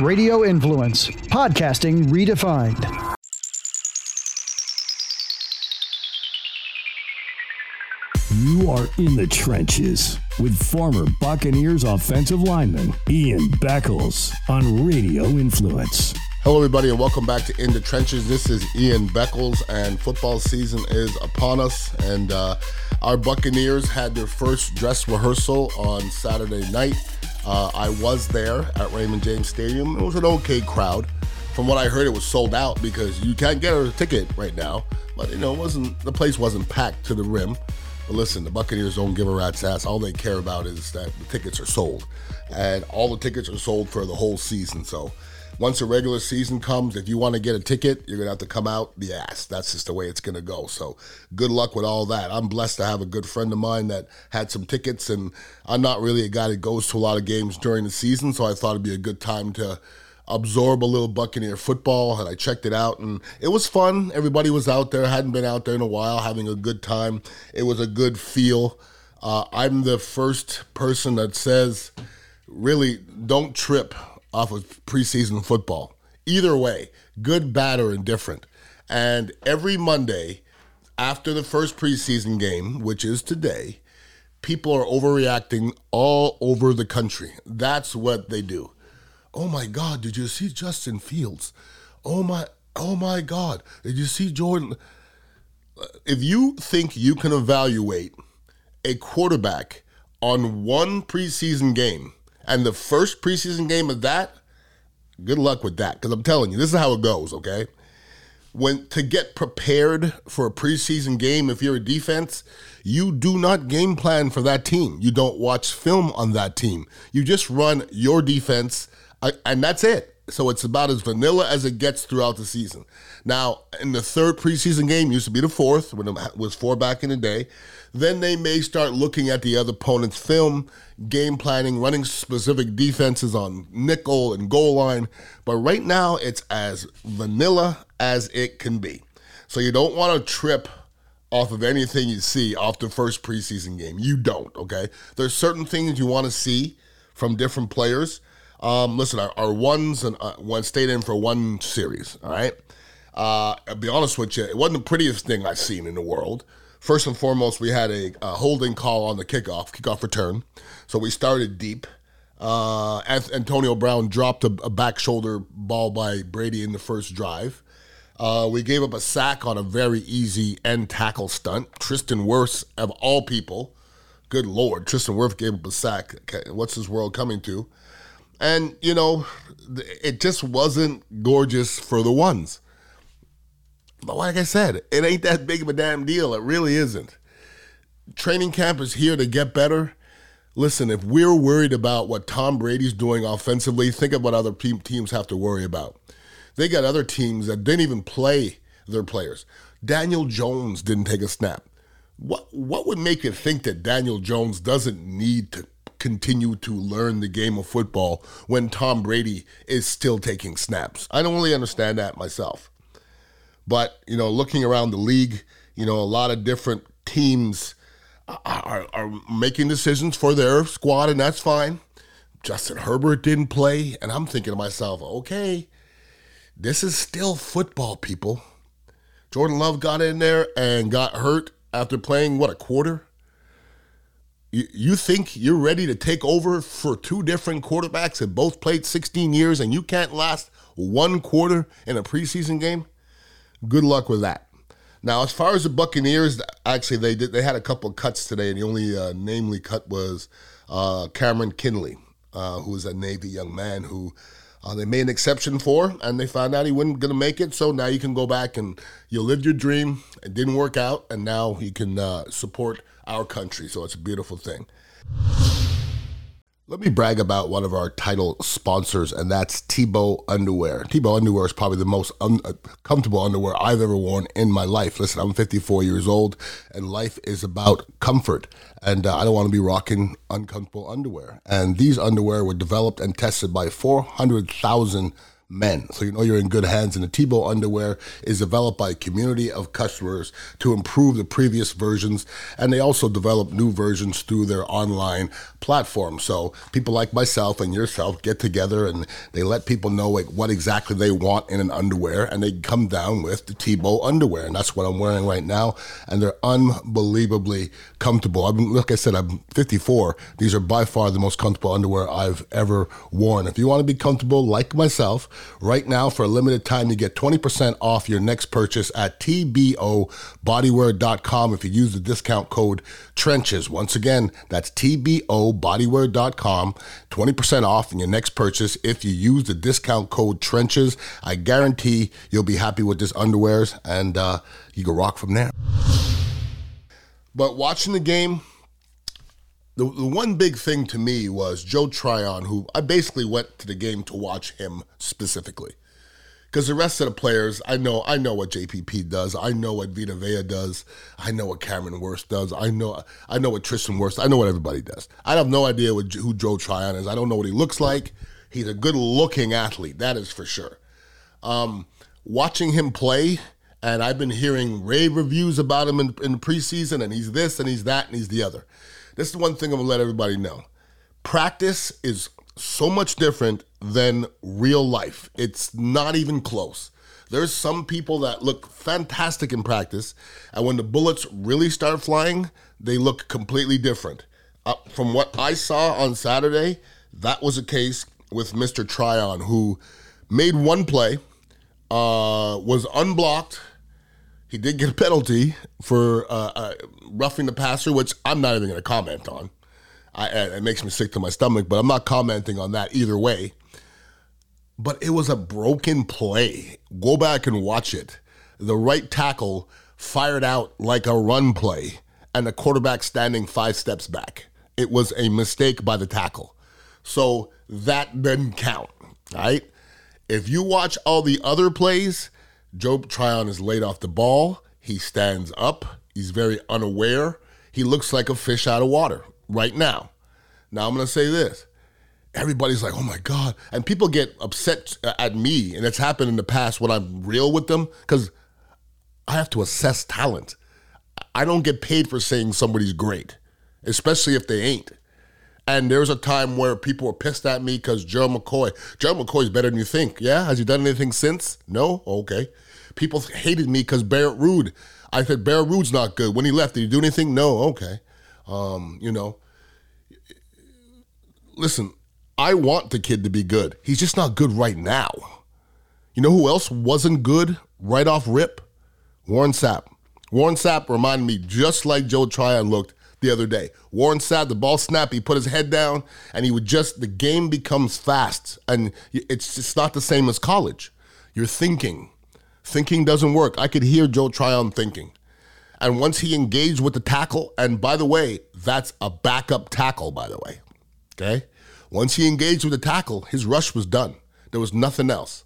Radio Influence, podcasting redefined. You are in the trenches with former Buccaneers offensive lineman Ian Beckles on Radio Influence. Hello, everybody, and welcome back to In the Trenches. This is Ian Beckles, and football season is upon us. And uh, our Buccaneers had their first dress rehearsal on Saturday night. Uh, I was there at Raymond James Stadium. It was an okay crowd. From what I heard, it was sold out because you can't get a ticket right now. But you know, it wasn't the place wasn't packed to the rim. But listen, the Buccaneers don't give a rat's ass. All they care about is that the tickets are sold, and all the tickets are sold for the whole season. So once the regular season comes, if you want to get a ticket, you're gonna have to come out the ass. That's just the way it's gonna go. So good luck with all that. I'm blessed to have a good friend of mine that had some tickets, and I'm not really a guy that goes to a lot of games during the season, so I thought it'd be a good time to absorb a little Buccaneer football, and I checked it out, and it was fun. Everybody was out there, hadn't been out there in a while, having a good time. It was a good feel. Uh, I'm the first person that says, really, don't trip off of preseason football. Either way, good, bad, or indifferent. And every Monday after the first preseason game, which is today, people are overreacting all over the country. That's what they do. Oh my God, did you see Justin Fields? Oh my, oh my God, did you see Jordan? If you think you can evaluate a quarterback on one preseason game, and the first preseason game of that, good luck with that. Because I'm telling you, this is how it goes, okay? When to get prepared for a preseason game, if you're a defense, you do not game plan for that team. You don't watch film on that team. You just run your defense, uh, and that's it. So it's about as vanilla as it gets throughout the season. Now, in the third preseason game, used to be the fourth, when it was four back in the day. Then they may start looking at the other opponent's film, game planning, running specific defenses on nickel and goal line. But right now, it's as vanilla as it can be. So you don't want to trip off of anything you see off the first preseason game. You don't, okay? There's certain things you want to see from different players. Um, listen, our, our ones and uh, one stayed in for one series, all right? Uh, I'll be honest with you, it wasn't the prettiest thing I've seen in the world. First and foremost, we had a, a holding call on the kickoff, kickoff return. So we started deep. Uh, Antonio Brown dropped a, a, back shoulder ball by Brady in the first drive. Uh, we gave up a sack on a very easy end tackle stunt. Tristan Wirfs, of all people, good lord, Tristan Wirfs gave up a sack. What's this world coming to? And, you know, it just wasn't gorgeous for the ones. But like I said, it ain't that big of a damn deal. It really isn't. Training camp is here to get better. Listen, if we're worried about what Tom Brady's doing offensively, think of what other teams have to worry about. They got other teams that didn't even play their players. Daniel Jones didn't take a snap. What what would make you think that Daniel Jones doesn't need to continue to learn the game of football when Tom Brady is still taking snaps? I don't really understand that myself. But, you know, looking around the league, you know, a lot of different teams are, are making decisions for their squad, and that's fine. Justin Herbert didn't play, and I'm thinking to myself, okay, this is still football, people. Jordan Love got in there and got hurt after playing, what, a quarter? You, you think you're ready to take over for two different quarterbacks that both played 16 years and you can't last one quarter in a preseason game? good luck with that. Now, as far as the Buccaneers, actually they did they had a couple of cuts today, and the only uh, namely cut was uh, Cameron Kinley, uh, who is a Navy young man who uh, they made an exception for, and they found out he wasn't going to make it. So now you can go back and you lived your dream. It didn't work out, and now you can uh, support our country. So it's a beautiful thing. Let me brag about one of our title sponsors, and that's TBô Underwear. TBô Underwear is probably the most un- uh, comfortable underwear I've ever worn in my life. Listen, I'm 54 years old, and life is about comfort, and uh, I don't want to be rocking uncomfortable underwear. And these underwear were developed and tested by 400,000 men. So you know you're in good hands. And the TBô underwear is developed by a community of customers to improve the previous versions. And they also develop new versions through their online platform. So people like myself and yourself get together and they let people know like what exactly they want in an underwear. And they come down with the TBô underwear. And that's what I'm wearing right now. And they're unbelievably comfortable. I mean, like I said, I'm 54. These are by far the most comfortable underwear I've ever worn. If you want to be comfortable like myself, Right now, for a limited time, you get 20% off your next purchase at tbobodywear.com if you use the discount code TRENCHES. Once again, that's tbobodywear.com. 20% off in your next purchase if you use the discount code TRENCHES. I guarantee you'll be happy with this underwears and uh, you can rock from there. But watching the game, the, the one big thing to me was Joe Tryon, who I basically went to the game to watch him specifically. Because the rest of the players, I know, I know what JPP does. I know what Vita Vea does. I know what Cameron Worst does. I know, I know what Tristan Wirfs, I know what everybody does. I have no idea what, who Joe Tryon is. I don't know what he looks like. He's a good-looking athlete, that is for sure. Um, watching him play, and I've been hearing rave reviews about him in, in preseason, and he's this and he's that and he's the other. This is one thing I'm gonna let everybody know. Practice is so much different than real life. It's not even close. There's some people that look fantastic in practice, and when the bullets really start flying, they look completely different. Uh, from what I saw on Saturday, that was a case with Mr. Tryon, who made one play, uh, was unblocked, he did get a penalty for uh, uh, roughing the passer, which I'm not even going to comment on. I, it makes me sick to my stomach, but I'm not commenting on that either way. But it was a broken play. Go back and watch it. The right tackle fired out like a run play, and the quarterback standing five steps back. It was a mistake by the tackle. So that doesn't count, right? If you watch all the other plays, Joe Tryon is laid off the ball. He stands up. He's very unaware. He looks like a fish out of water right now. Now I'm going to say this. Everybody's like, oh my God. And people get upset at me, and it's happened in the past when I'm real with them because I have to assess talent. I don't get paid for saying somebody's great, especially if they ain't. And there was a time where people were pissed at me because Joe McCoy, Joe McCoy's better than you think. Yeah? Has he done anything since? No? Okay. People hated me because Barrett Ruud. I said, Barrett Ruud's not good. When he left, did he do anything? No? Okay. Um, you know, listen, I want the kid to be good. He's just not good right now. You know who else wasn't good right off rip? Warren Sapp. Warren Sapp reminded me just like Joe Tryon looked the other day. Warren Sapp, the ball snapped, he put his head down, and he would just, the game becomes fast. And it's just not the same as college. You're thinking. Thinking doesn't work. I could hear Joe Tryon thinking. And once he engaged with the tackle, and by the way, that's a backup tackle, by the way. Okay? Once he engaged with the tackle, his rush was done. There was nothing else.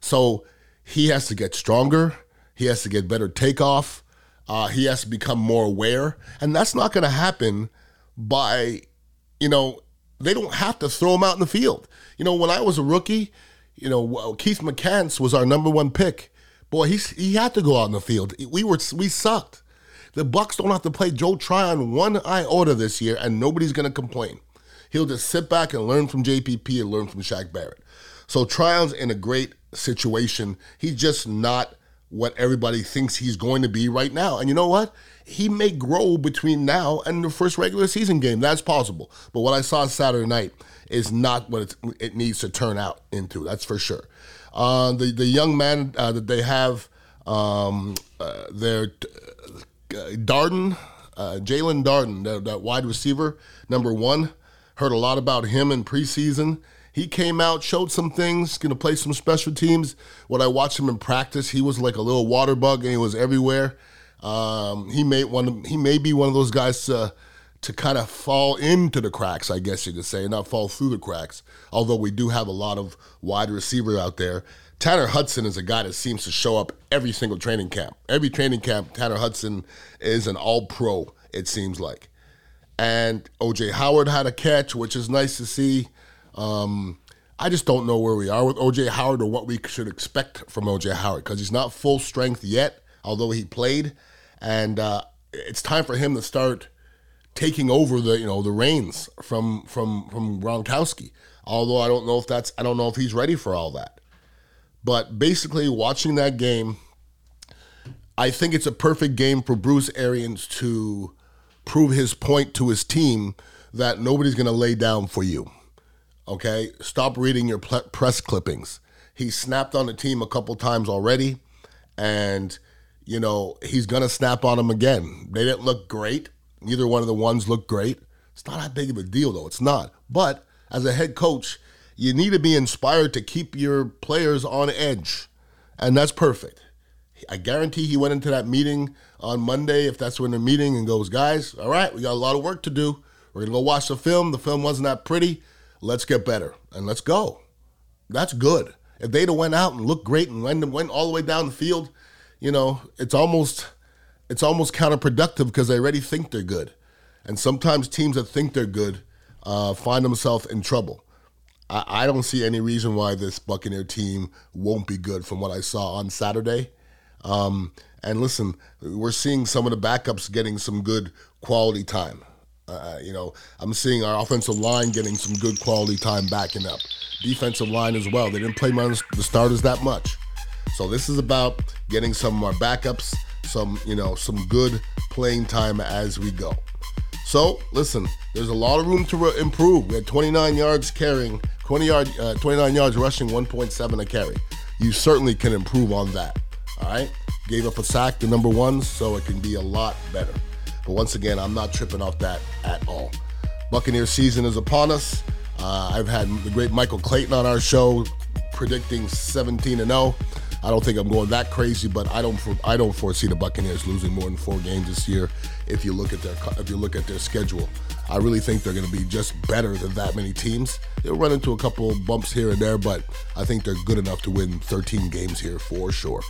So he has to get stronger. He has to get better takeoff. Uh, he has to become more aware. And that's not going to happen by, you know, they don't have to throw him out in the field. You know, when I was a rookie, you know, Keith McCants was our number one pick. Boy, he, he had to go out in the field. We were we sucked. The Bucks don't have to play Joe Tryon one iota this year, and nobody's going to complain. He'll just sit back and learn from JPP and learn from Shaq Barrett. So Tryon's in a great situation. He's just not what everybody thinks he's going to be right now. And you know what? He may grow between now and the first regular season game. That's possible. But what I saw Saturday night is not what it needs to turn out into. That's for sure. Uh, the the young man uh, that they have, um, uh, their uh, Darden, uh, Jaelon Darden, that, that wide receiver, number one. Heard a lot about him in preseason. He came out, showed some things, going to play some special teams. When I watched him in practice, he was like a little water bug and he was everywhere. Um, he may one. He may be one of those guys to to kind of fall into the cracks, I guess you could say, not fall through the cracks. Although we do have a lot of wide receiver out there. Tanner Hudson is a guy that seems to show up every single training camp. Every training camp, Tanner Hudson is an all pro, it seems like. And OJ Howard had a catch, which is nice to see. Um, I just don't know where we are with OJ Howard or what we should expect from OJ Howard because he's not full strength yet, although he played, and uh, it's time for him to start taking over the you know the reins from from from Gronkowski. Although I don't know if that's I don't know if he's ready for all that. But basically, watching that game, I think it's a perfect game for Bruce Arians to prove his point to his team that nobody's going to lay down for you. Okay, stop reading your press clippings. He snapped on the team a couple times already, and you know he's gonna snap on them again. They didn't look great. Neither one of the ones looked great. It's not that big of a deal, though. It's not. But as a head coach, you need to be inspired to keep your players on edge, and that's perfect. I guarantee he went into that meeting on Monday, if that's when they're meeting, and goes, guys, all right, we got a lot of work to do. We're gonna go watch the film. The film wasn't that pretty let's get better and let's go. That's good. If they'd have went out and looked great and went, went all the way down the field, you know, it's almost it's almost counterproductive because they already think they're good. And sometimes teams that think they're good uh, find themselves in trouble. I, I don't see any reason why this Buccaneer team won't be good from what I saw on Saturday. Um, and listen, we're seeing some of the backups getting some good quality time. Uh, you know, I'm seeing our offensive line getting some good quality time backing up. Defensive line as well. They didn't play the starters that much. So this is about getting some more backups, some, you know, some good playing time as we go. So listen, there's a lot of room to re- improve. We had 29 yards carrying, 20 yard, uh, 29 yards rushing, 1.7 a carry. You certainly can improve on that. All right. Gave up a sack to number one, so it can be a lot better. But once again, I'm not tripping off that at all. Buccaneer season is upon us. Uh, I've had the great Michael Clayton on our show predicting 17 and 0. I don't think I'm going that crazy, but I don't I don't foresee the Buccaneers losing more than four games this year. If you look at their if you look at their schedule, I really think they're going to be just better than that many teams. They'll run into a couple bumps here and there, but I think they're good enough to win 13 games here for sure.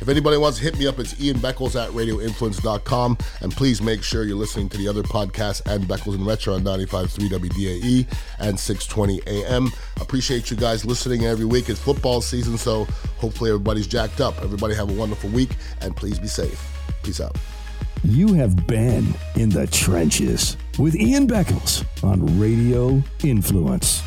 If anybody wants to hit me up, it's Ian Beckles at radioinfluence.com. And please make sure you're listening to the other podcasts and Beckles and Retro on 95.3 WDAE and 620 AM. Appreciate you guys listening every week. It's football season, so hopefully everybody's jacked up. Everybody have a wonderful week, and please be safe. Peace out. You have been in the trenches with Ian Beckles on Radio Influence.